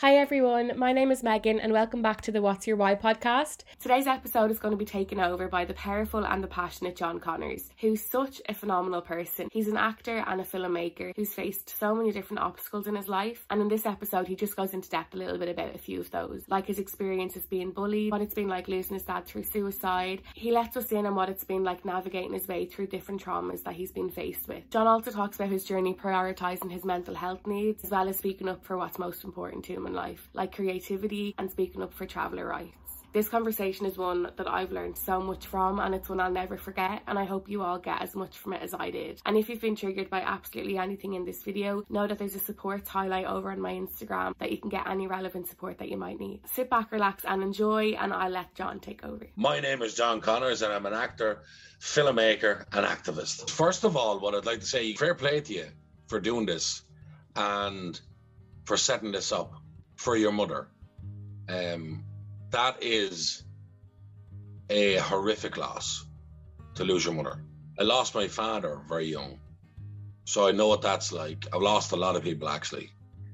Hi everyone, my name is Megan and welcome back to the What's Your Why podcast. Today's episode is going to be taken over by the powerful and the passionate John Connors, who's such a phenomenal person. He's an actor and a filmmaker who's faced so many different obstacles in his life, and in this episode, he just goes into depth a little bit about a few of those, like his experiences being bullied, what it's been like losing his dad through suicide. He lets us in on what it's been like navigating his way through different traumas that he's been faced with. John also talks about his journey prioritising his mental health needs, as well as speaking up for what's most important to him in life, like creativity and speaking up for traveller rights. This conversation is one that I've learned so much from and it's one I'll never forget and I hope you all get as much from it as I did. And if you've been triggered by absolutely anything in this video, know that there's a support highlight over on my Instagram that you can get any relevant support that you might need. Sit back, relax and enjoy and I'll let John take over. My name is John Connors and I'm an actor, filmmaker and activist. First of all, what I'd like to say, fair play to you for doing this and for setting this up for your mother. Um, that is a horrific loss to lose your mother. I lost my father very young, so I know what that's like. I've lost a lot of people actually,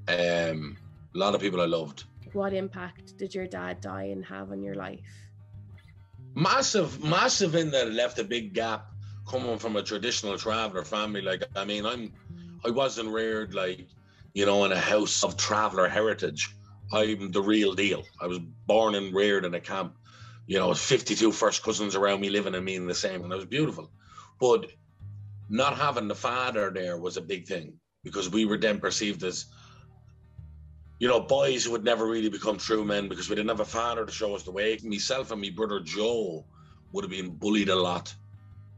um, a lot of people I loved. What impact did your dad die and have on your life? Massive, massive in that it left a big gap coming from a traditional traveller family. Like, I mean, I'm, I wasn't reared like, you know, in a house of traveller heritage. I'm the real deal. I was born and reared in a camp. You know, 52 first cousins around me living and me in the same, and it was beautiful. But not having the father there was a big thing because we were then perceived as, you know, boys who would never really become true men because we didn't have a father to show us the way. Myself and my brother Joe would have been bullied a lot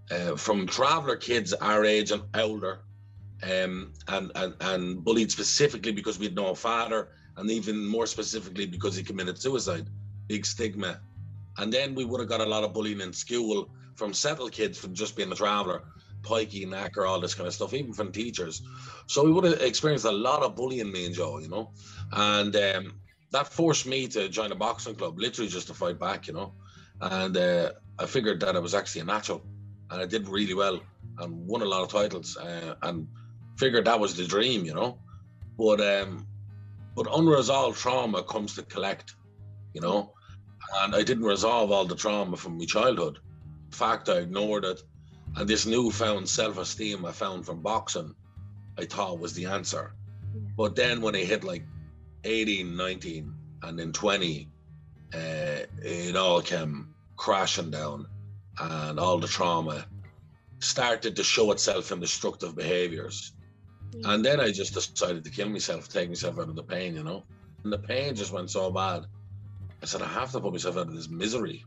uh, from traveller kids our age and older, um, and, and and bullied specifically because we had no father and even more specifically because he committed suicide. Big stigma. And then we would have got a lot of bullying in school from settled kids from just being a traveller, pikey, knacker, all this kind of stuff, even from teachers. So we would have experienced a lot of bullying, me and Joe, you know. And um, that forced me to join a boxing club, literally just to fight back, you know. And uh, I figured that I was actually a natural, and I did really well and won a lot of titles, uh, and figured that was the dream, you know. But um, but unresolved trauma comes to collect, you know. And I didn't resolve all the trauma from my childhood. In fact, I ignored it. And this newfound self esteem I found from boxing, I thought was the answer. But then when I hit like 18, 19, and then 20, uh, it all came crashing down. And all the trauma started to show itself in destructive behaviors. And then I just decided to kill myself, take myself out of the pain, you know. And the pain just went so bad. I said, I have to put myself out of this misery.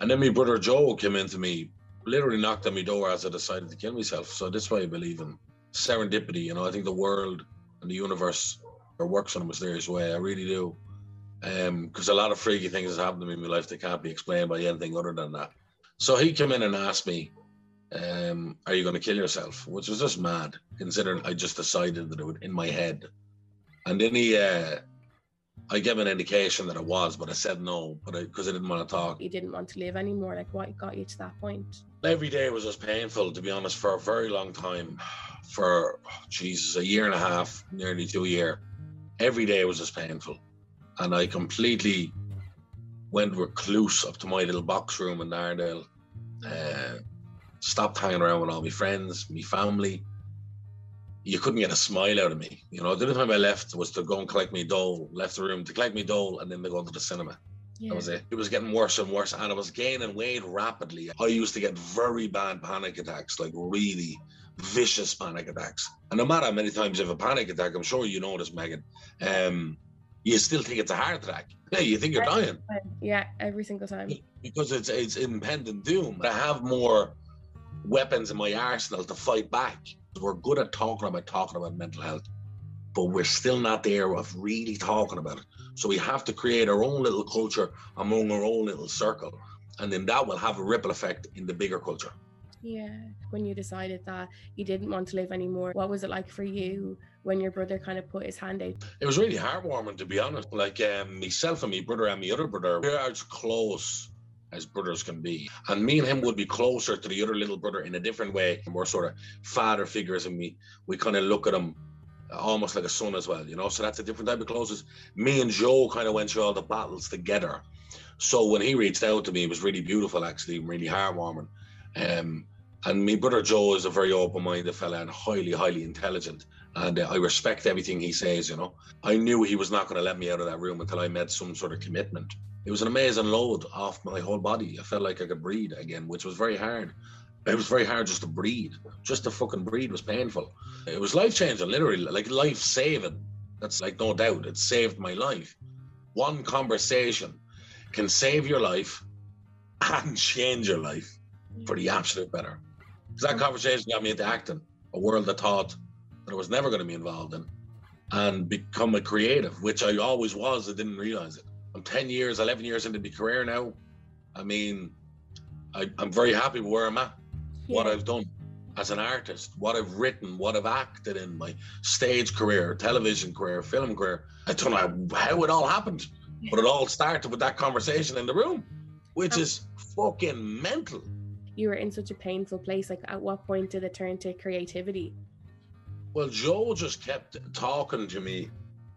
And then my brother Joe came into me, literally knocked on my door as I decided to kill myself. So that's why I believe in serendipity. You know, I think the world and the universe works in a mysterious way. I really do. Because um, a lot of freaky things has happened to me in my life that can't be explained by anything other than that. So he came in and asked me, um, are you going to kill yourself? Which was just mad, considering I just decided that it would in my head. And then he, uh, I gave an indication that it was, but I said no, but because I, I, didn't want to talk. You didn't want to live anymore. Like, what got you to that point? Every day was just painful, to be honest, for a very long time. For Jesus, a year and a half, nearly two year. Every day was just painful, and I completely went recluse up to my little box room in Darndale. Uh, stopped hanging around with all my friends, my family. You couldn't get a smile out of me. You know, the only time I left was to go and collect my dole, left the room to collect my dole, and then to go to the cinema. Yeah. That was it. It was getting worse and worse, and I was gaining weight rapidly. I used to get very bad panic attacks, like really vicious panic attacks. And no matter how many times you have a panic attack, I'm sure you know this, Megan. Um, you still think it's a heart attack. Yeah, you think you're dying. Yeah, every single time. Because it's it's impending doom. I have more weapons in my arsenal to fight back. We're good at talking about talking about mental health, but we're still not there of really talking about it. So we have to create our own little culture among our own little circle, and then that will have a ripple effect in the bigger culture. Yeah. When you decided that you didn't want to live anymore, what was it like for you when your brother kind of put his hand out? It was really heartwarming, to be honest. Like um, myself and my brother and my other brother, we're as close as brothers can be. And me and him would be closer to the other little brother in a different way. More sort of father figures, and we we kind of look at him almost like a son as well, you know. So that's a different type of closeness. Me and Joe kind of went through all the battles together. So when he reached out to me, it was really beautiful, actually, really heartwarming. Um, and my brother Joe is a very open-minded fella and highly, highly intelligent. And uh, I respect everything he says, you know. I knew he was not going to let me out of that room until I made some sort of commitment. It was an amazing load off my whole body. I felt like I could breathe again, which was very hard. It was very hard just to breathe. Just to fucking breathe was painful. It was life changing, literally, like life saving. That's like no doubt. It saved my life. One conversation can save your life and change your life for the absolute better. Because that conversation got me into acting, a world I thought that I was never going to be involved in, and become a creative, which I always was. I didn't realize it. I'm 10 years, 11 years into my career now. I mean, I, am very happy with where I'm at what I've done as an artist, what I've written, what I've acted in my stage career, television career, film career. I don't know how it all happened, but it all started with that conversation in the room, which um, is fucking mental. You were in such a painful place. Like, at what point did it turn to creativity? Well, Joe just kept talking to me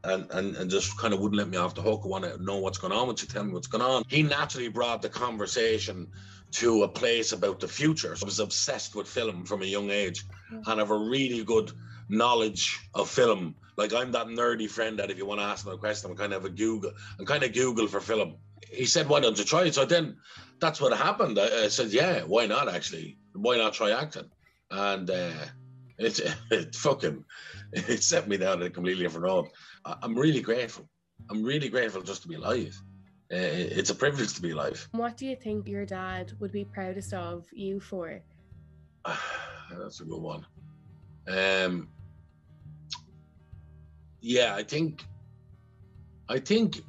and, and, and just kind of wouldn't let me off the hook. I want to know what's going on. Would you tell me what's going on? He naturally brought the conversation to a place about the future. So I was obsessed with film from a young age and have a really good knowledge of film. Like I'm that nerdy friend that if you want to ask me a question, I'm kind of a Google. I'm kind of Google for film. He said, "Why don't you try it?" So then, that's what happened. I, I said, "Yeah, why not? Actually, why not try acting?" And uh, it, it fucking it set me down a completely different road. I'm really grateful. I'm really grateful just to be alive. Uh, it's a privilege to be alive. What do you think your dad would be proudest of you for? That's a good one. Um, yeah, I think, I think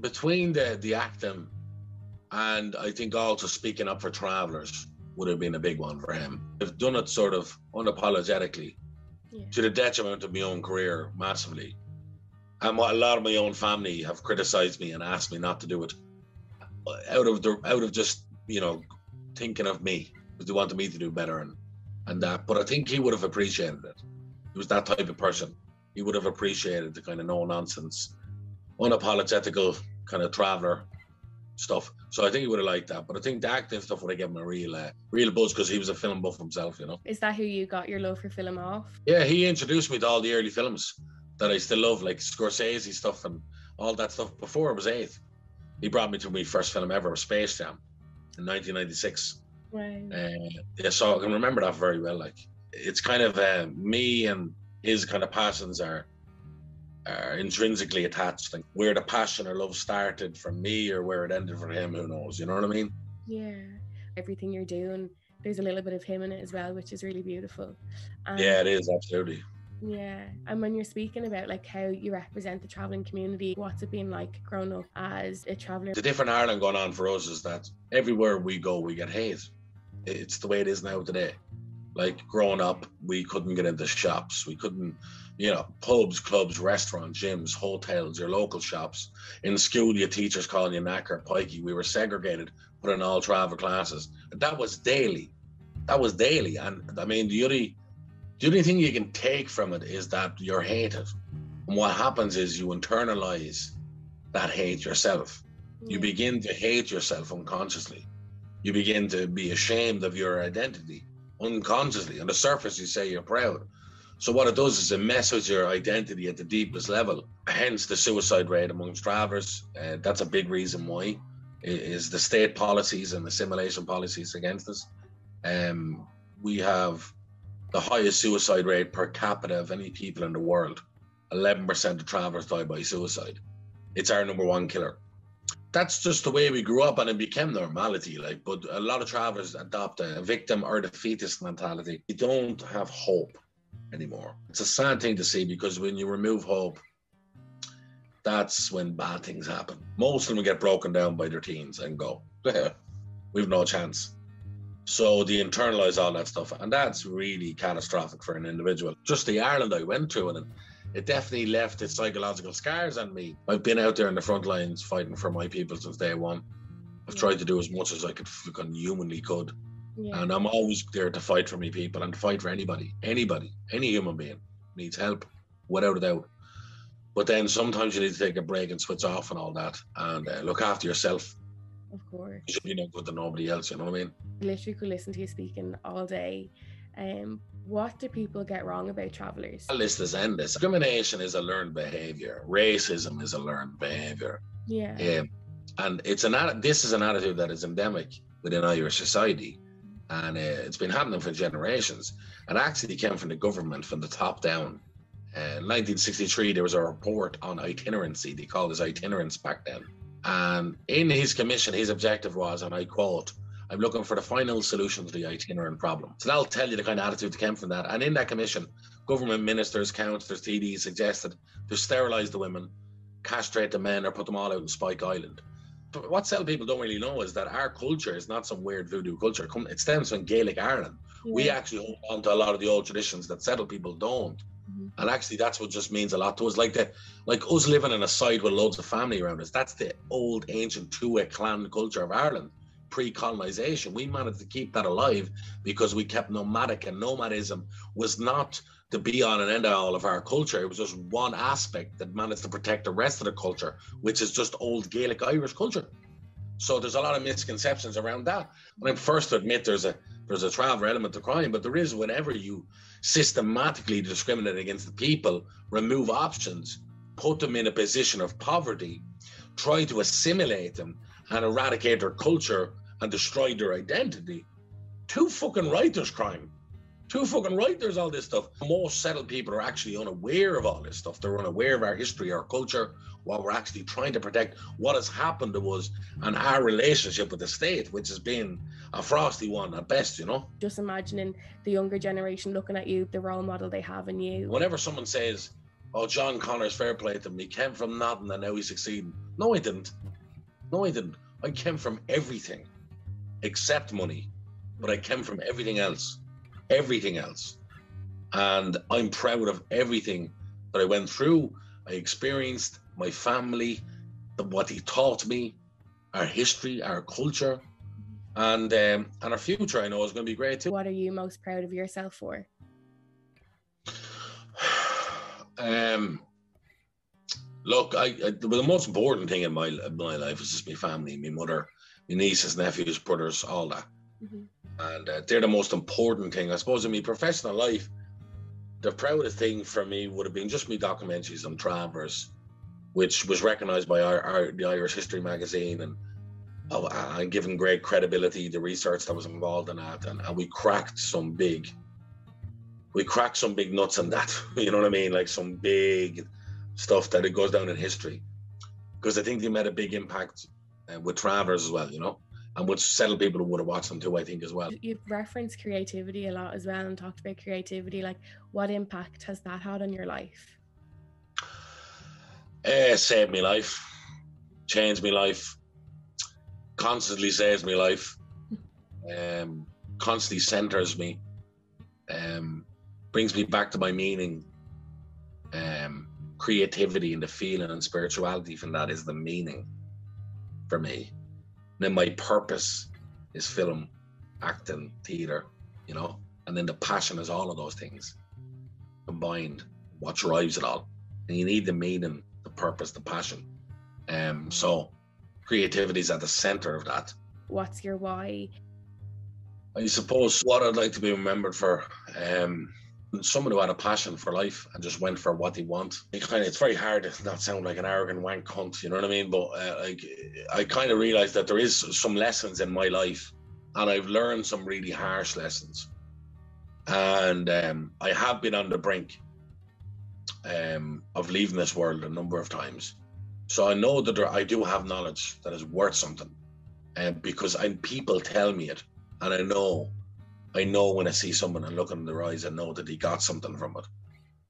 between the the acting and I think also speaking up for travelers would have been a big one for him. I've done it sort of unapologetically, to the detriment of my own career massively. And a lot of my own family have criticized me and asked me not to do it out of the out of just you know thinking of me because they wanted me to do better and and that. But I think he would have appreciated it. He was that type of person. He would have appreciated the kind of no nonsense, unapologetical kind of traveler stuff. So I think he would have liked that. But I think the acting stuff would have given him a real, uh, real buzz because he was a film buff himself, you know. Is that who you got your love for film off? Yeah, he introduced me to all the early films that I still love, like Scorsese stuff and all that stuff. Before I was eight, he brought me to my first film ever, Space Jam, in 1996. Right. Uh, yeah, so I can remember that very well. Like, it's kind of uh, me and his kind of passions are are intrinsically attached. Like where the passion or love started from me or where it ended for him, who knows? You know what I mean? Yeah. Everything you're doing, there's a little bit of him in it as well, which is really beautiful. Um, yeah, it is absolutely. Yeah. And when you're speaking about like how you represent the traveling community, what's it been like growing up as a traveler? The different Ireland going on for us is that everywhere we go, we get hate. It's the way it is now today. Like growing up, we couldn't get into shops. We couldn't, you know, pubs, clubs, restaurants, gyms, hotels, your local shops. In school, your teachers calling you knacker, pikey. We were segregated, put in all travel classes. That was daily. That was daily. And I mean, the only, the only thing you can take from it is that you're hated. And what happens is you internalize that hate yourself. You mm. begin to hate yourself unconsciously. You begin to be ashamed of your identity unconsciously. On the surface, you say you're proud. So what it does is it messes your identity at the deepest level. Hence the suicide rate amongst travelers. Uh, that's a big reason why is the state policies and assimilation policies against us. Um, we have the highest suicide rate per capita of any people in the world. 11% of travelers die by suicide. It's our number one killer that's just the way we grew up and it became normality like but a lot of travelers adopt a victim or defeatist mentality. You don't have hope anymore. It's a sad thing to see because when you remove hope that's when bad things happen. Most of them get broken down by their teens and go we've no chance. So they internalize all that stuff and that's really catastrophic for an individual. Just the ireland i went through and it definitely left its psychological scars on me. I've been out there in the front lines fighting for my people since day one. I've yeah. tried to do as much as I could fucking humanly could. Yeah. And I'm always there to fight for me people and to fight for anybody, anybody, any human being needs help. without a doubt. But then sometimes you need to take a break and switch off and all that, and uh, look after yourself. Of course. You should be no good to nobody else. You know what I mean? Literally could listen to you speaking all day. Um, what do people get wrong about travelers? The list is endless. Discrimination is a learned behavior. Racism is a learned behavior. Yeah. Um, and it's an this is an attitude that is endemic within Irish society, and uh, it's been happening for generations. And actually came from the government, from the top down. Uh, 1963, there was a report on itinerancy. They called it itinerance back then. And in his commission, his objective was, and I quote, I'm looking for the final solution to the itinerant problem. So that'll tell you the kind of attitude that came from that. And in that commission, government ministers, councillors, TDs suggested to sterilise the women, castrate the men, or put them all out in Spike Island. But what some people don't really know is that our culture is not some weird voodoo culture. It stems from Gaelic Ireland. We actually hold on to a lot of the old traditions that settled people don't. Mhm. And actually, that's what just means a lot to us. Like the, like us living in a side with loads of family around us. That's the old ancient Tuatha clan culture of Ireland, pre-colonization. We managed to keep that alive because we kept nomadic, and nomadism was not the be on and end all of our culture. It was just one aspect that managed to protect the rest of the culture, which is just old Gaelic Irish culture. So there's a lot of misconceptions around that. And I'm first to admit there's a there's a traveler element to crime, but there is whenever you systematically discriminate against the people, remove options, put them in a position of poverty, try to assimilate them and eradicate their culture and destroy their identity. Two fucking right there's crime. Two fucking right there's all this stuff. Most settled people are actually unaware of all this stuff. They're unaware of our history, our culture, what we're actually trying to protect, what has happened to us, and our relationship with the state, which has been a frosty one at best, you know. Just imagining the younger generation looking at you, the role model they have in you. Whenever someone says, "Oh, John Connors fair play to him. He came from nothing and now he's succeeding," no, he didn't. No, I didn't. I came from everything except money, but I came from everything else, everything else, and I'm proud of everything that I went through. I experienced my family, the, what he taught me, our history, our culture, and um, and our future. I know is going to be great too. What are you most proud of yourself for? Um, look, I, I the most important thing in my in my life is just my family, my mother, my nieces, nephews, brothers, all that, Mhm. and uh, they're the most important thing. I suppose in my professional life, the proudest thing for me would have been just my documentaries on Travers, which was recognised by our, our the Irish History magazine and. Oh, and given great credibility, the research that was involved in that, and, and we cracked some big we cracked some big nuts on that. You know what I mean? Like some big stuff that it goes down in history. Because I think they made a big impact uh, with Travers as well, you know, and with settled people who would have watched them too, I think, as well. You've referenced creativity a lot as well and talked about creativity. Like, what impact has that had on your life? Uh, saved me life, changed me life, constantly saves me life, um, constantly centers me, um, brings me back to my meaning. Um, creativity and the feeling and spirituality from that is the meaning for me. then my purpose is film, acting, theatre, you know, and then the passion is all of those things combined. What drives it all, and you need the meaning, the purpose, the passion. Um, so creativity is at the center of that. What's your why? I suppose what I'd like to be remembered for, um, someone who had a passion for life and just went for what they want. It kind of, it's very hard to not sound like an arrogant wank cunt, you know what I mean? But uh, like, I kind of realized that there is some lessons in my life, and I've learned some really harsh lessons, and um, I have been on the brink um, of leaving this world a number of times. So I know that there, I do have knowledge that is worth something, um, because I, people tell me it, and I know, I know when I see someone and look in their eyes, I know that he got something from it.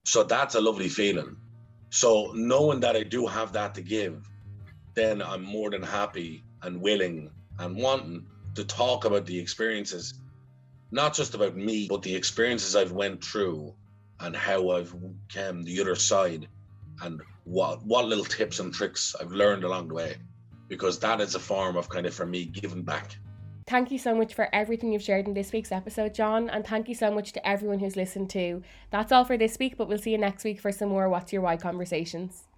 So that's a lovely feeling. So knowing that I do have that to give, then I'm more than happy and willing and wanting to talk about the experiences, not just about me, but the experiences I've went through and how I've come the other side and what what little tips and tricks I've learned along the way. Because that is a form of kind of for me giving back. Thank you so much for everything you've shared in this week's episode, John, and thank you so much to everyone who's listened to. That's all for this week, but we'll see you next week for some more What's Your Why conversations.